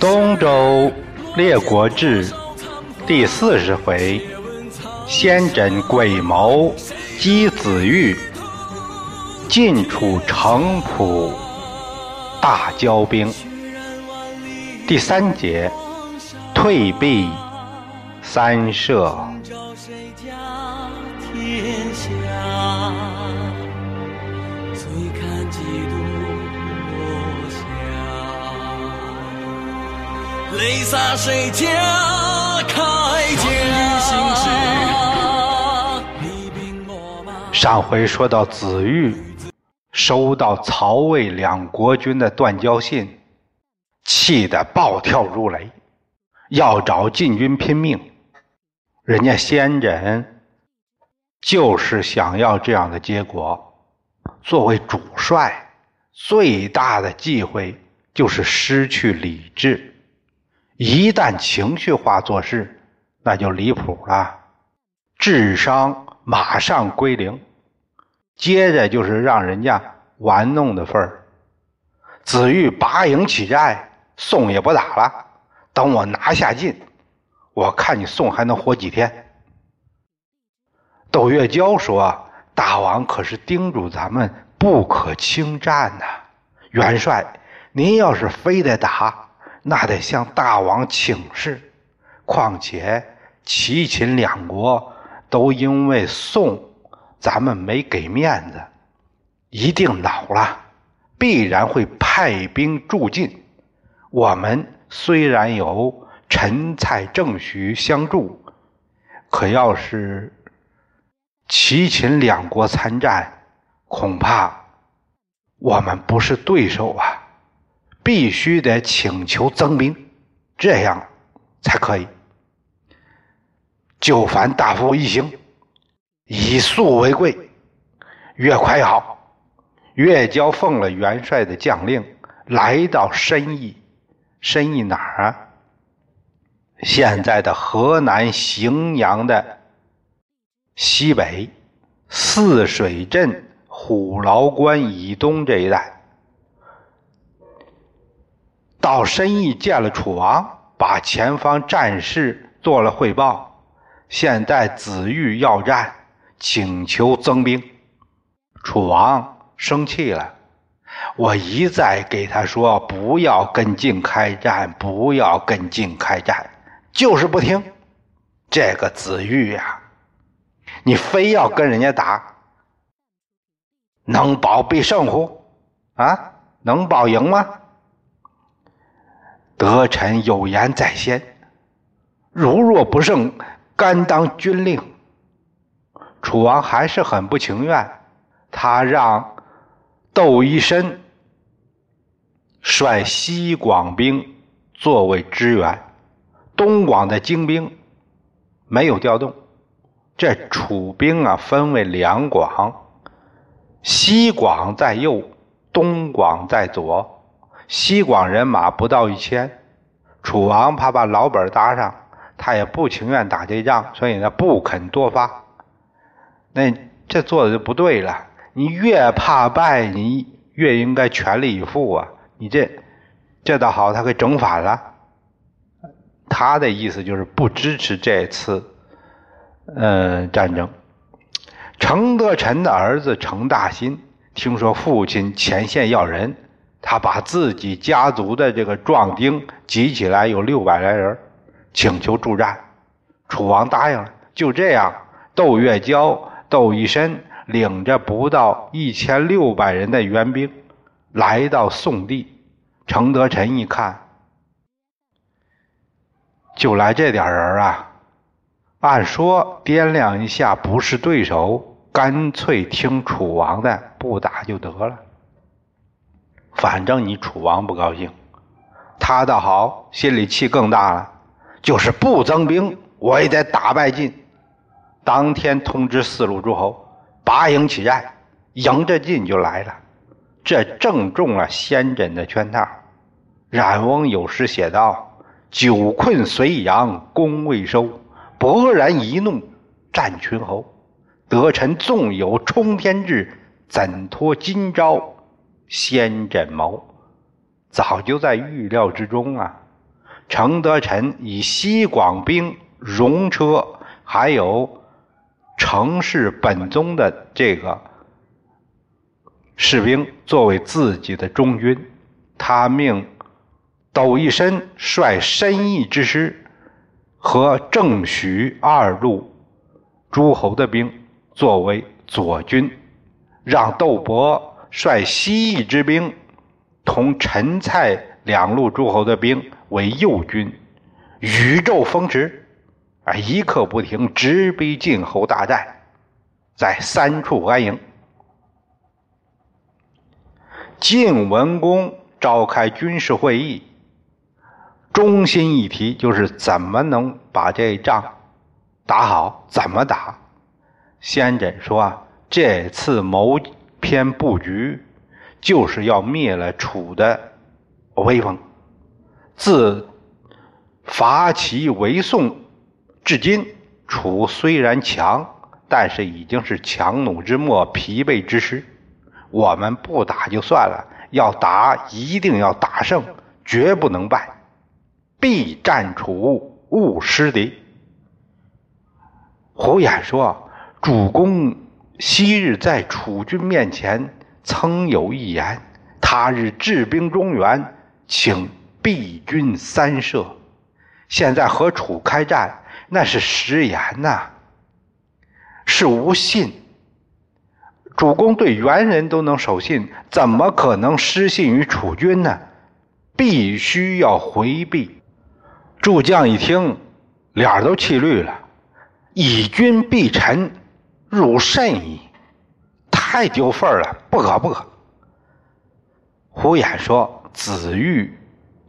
东周列国志第四十回，先轸鬼谋击子玉，晋楚城濮大交兵。第三节，退避三舍。洒谁家铠甲？上回说到子玉收到曹魏两国军的断交信，气得暴跳如雷，要找晋军拼命。人家先人就是想要这样的结果。作为主帅，最大的忌讳就是失去理智。一旦情绪化做事，那就离谱了，智商马上归零。接着就是让人家玩弄的份儿。子玉拔营起寨，宋也不打了，等我拿下晋，我看你宋还能活几天。窦月娇说：“大王可是叮嘱咱们不可轻战呐，元帅，您要是非得打。”那得向大王请示，况且齐秦两国都因为宋咱们没给面子，一定恼了，必然会派兵助晋。我们虽然有陈蔡郑徐相助，可要是齐秦两国参战，恐怕我们不是对手啊。必须得请求增兵，这样才可以。就凡大夫一行，以速为贵，越快越好。越交奉了元帅的将令，来到申邑。申邑哪儿啊？现在的河南荥阳的西北，泗水镇虎牢关以东这一带。到申邑见了楚王，把前方战事做了汇报。现在子玉要战，请求增兵。楚王生气了，我一再给他说不要跟晋开战，不要跟晋开战，就是不听。这个子玉呀，你非要跟人家打，能保必胜乎？啊，能保赢吗？得臣有言在先，如若不胜，甘当军令。楚王还是很不情愿，他让窦一申率西广兵作为支援，东广的精兵没有调动。这楚兵啊，分为两广，西广在右，东广在左。西广人马不到一千，楚王怕把老本搭上，他也不情愿打这仗，所以呢不肯多发。那这做的就不对了。你越怕败，你越应该全力以赴啊！你这这倒好，他给整反了。他的意思就是不支持这次嗯战争。程德臣的儿子程大新听说父亲前线要人。他把自己家族的这个壮丁集起来，有六百来人，请求助战。楚王答应了。就这样，窦月娇、窦一申领着不到一千六百人的援兵来到宋地。程德臣一看，就来这点人啊！按说掂量一下不是对手，干脆听楚王的，不打就得了。反正你楚王不高兴，他倒好，心里气更大了。就是不增兵，我也得打败晋。当天通知四路诸侯，拔营起寨，迎着晋就来了。这正中了先轸的圈套。冉翁有诗写道：“久困隋阳功未收，勃然一怒战群侯。得臣纵有冲天志，怎托今朝？”先轸谋早就在预料之中啊！程德臣以西广兵戎车，还有程氏本宗的这个士兵作为自己的中军，他命窦一申率申义之师和郑许二路诸侯的兵作为左军，让窦伯率西义之兵同陈蔡两路诸侯的兵。为右军，宇宙风驰，啊，一刻不停，直逼晋侯大寨，在三处安营。晋文公召开军事会议，中心议题就是怎么能把这仗打好，怎么打。先轸说啊，这次谋篇布局，就是要灭了楚的威风。自伐齐为宋至今，楚虽然强，但是已经是强弩之末，疲惫之师。我们不打就算了，要打一定要打胜，绝不能败，必战楚，勿失敌。胡衍说：“主公昔日在楚军面前曾有一言，他日治兵中原，请。”避军三舍，现在和楚开战，那是食言呐，是无信。主公对元人都能守信，怎么可能失信于楚军呢？必须要回避。诸将一听，脸都气绿了。以君避臣，汝甚矣，太丢份了，不可不可。胡衍说：“子玉。”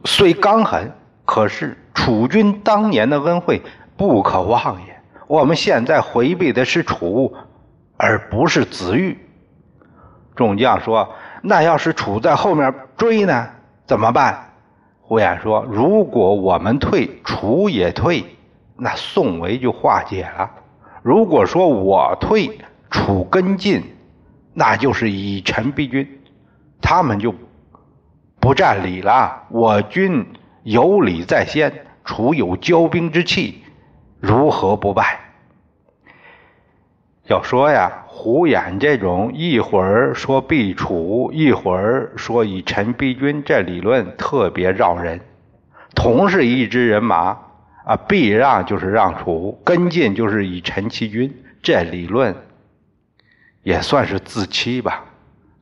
虽刚狠，可是楚军当年的恩惠不可忘也。我们现在回避的是楚，而不是子玉。众将说：“那要是楚在后面追呢？怎么办？”胡衍说：“如果我们退，楚也退，那宋维就化解了；如果说我退，楚跟进，那就是以臣逼君，他们就。”不占理了，我军有理在先，楚有骄兵之气，如何不败？要说呀，胡衍这种一会儿说必楚，一会儿说以臣逼君，这理论特别绕人。同是一支人马啊，避让就是让楚，跟进就是以臣欺君，这理论也算是自欺吧。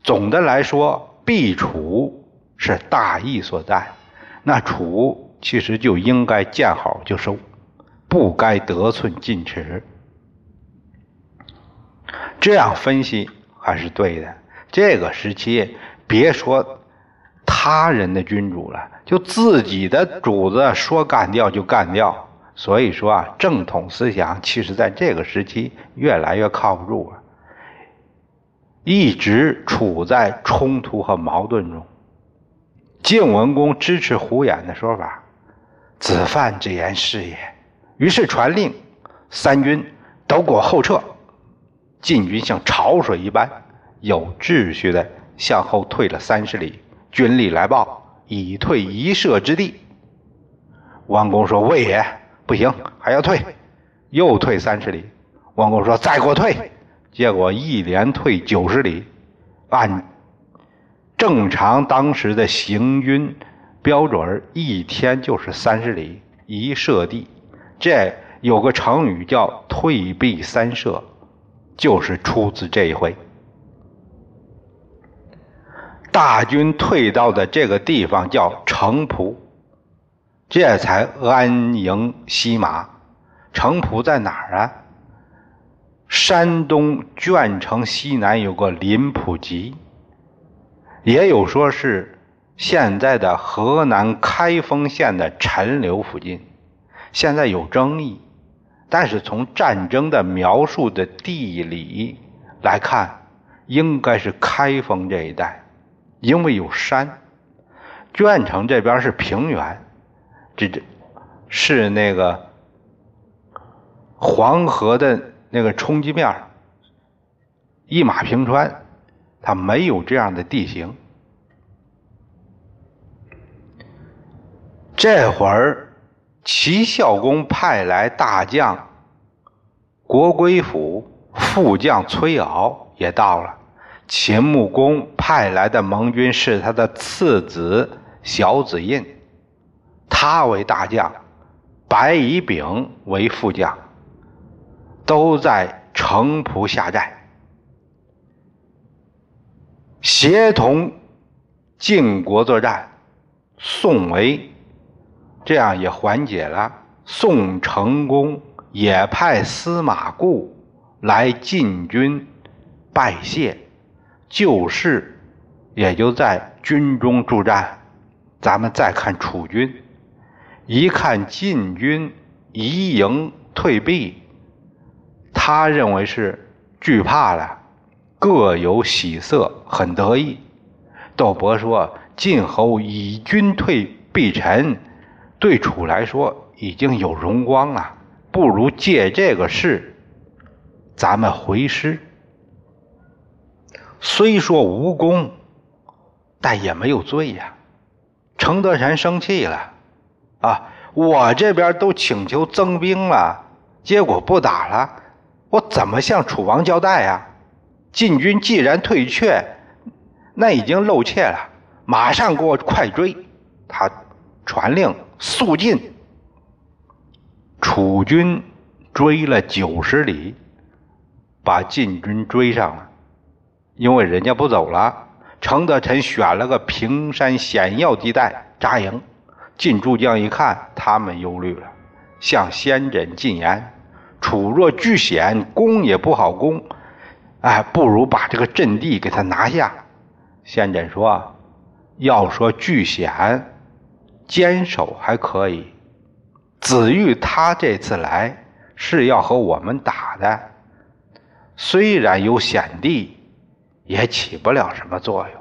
总的来说，避楚。是大义所在，那楚其实就应该见好就收，不该得寸进尺。这样分析还是对的。这个时期，别说他人的君主了，就自己的主子说干掉就干掉。所以说啊，正统思想其实在这个时期越来越靠不住了，一直处在冲突和矛盾中。晋文公支持胡衍的说法，子犯之言是也。于是传令，三军都给我后撤。晋军像潮水一般，有秩序的向后退了三十里。军吏来报，已退一射之地。王公说：“魏也不行，还要退，又退三十里。”王公说：“再给我退。”结果一连退九十里，按。正常当时的行军标准，一天就是三十里一射地。这有个成语叫“退避三舍”，就是出自这一回。大军退到的这个地方叫城濮，这才安营西马。城濮在哪儿啊？山东鄄城西南有个临浦集。也有说是现在的河南开封县的陈留附近，现在有争议，但是从战争的描述的地理来看，应该是开封这一带，因为有山。鄄城这边是平原，这这是那个黄河的那个冲击面，一马平川。它没有这样的地形。这会儿齐孝公派来大将国归府，副将崔敖也到了。秦穆公派来的盟军是他的次子小子印，他为大将，白乙丙为副将，都在城濮下寨，协同晋国作战。宋为这样也缓解了。宋成功也派司马顾来晋军拜谢。旧事也就在军中助战。咱们再看楚军，一看晋军移营退避，他认为是惧怕了，各有喜色，很得意。窦伯说：“晋侯以军退避陈，对楚来说已经有荣光了，不如借这个事，咱们回师。”虽说无功，但也没有罪呀。程德臣生气了，啊，我这边都请求增兵了，结果不打了，我怎么向楚王交代呀？晋军既然退却，那已经露怯了，马上给我快追！他传令速进。楚军追了九十里，把晋军追上了。因为人家不走了，程德臣选了个平山险要地带扎营。进诸将一看，他们忧虑了，向先轸进言：“楚若据险，攻也不好攻，哎，不如把这个阵地给他拿下。”先轸说：“要说据险，坚守还可以。子玉他这次来是要和我们打的，虽然有险地。”也起不了什么作用。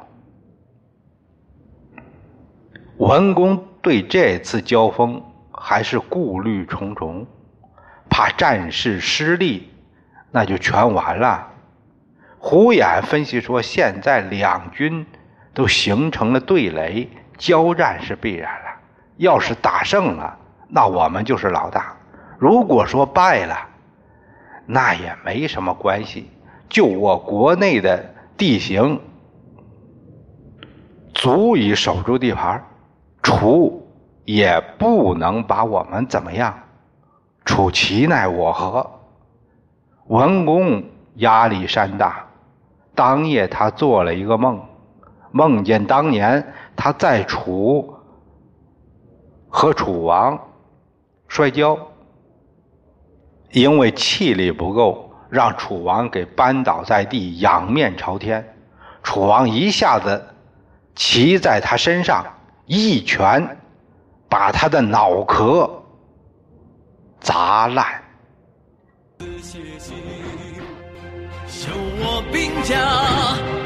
文公对这次交锋还是顾虑重重，怕战事失利，那就全完了。胡衍分析说，现在两军都形成了对垒，交战是必然了。要是打胜了，那我们就是老大；如果说败了，那也没什么关系。就我国内的。地形足以守住地盘，楚也不能把我们怎么样。楚其奈我何？文公压力山大。当夜他做了一个梦，梦见当年他在楚和楚王摔跤，因为气力不够。让楚王给扳倒在地，仰面朝天。楚王一下子骑在他身上，一拳把他的脑壳砸烂。修我兵甲。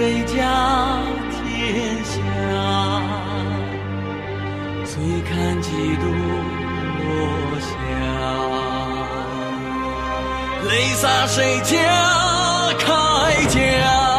谁家天下？醉看几度落霞，泪洒谁家铠甲？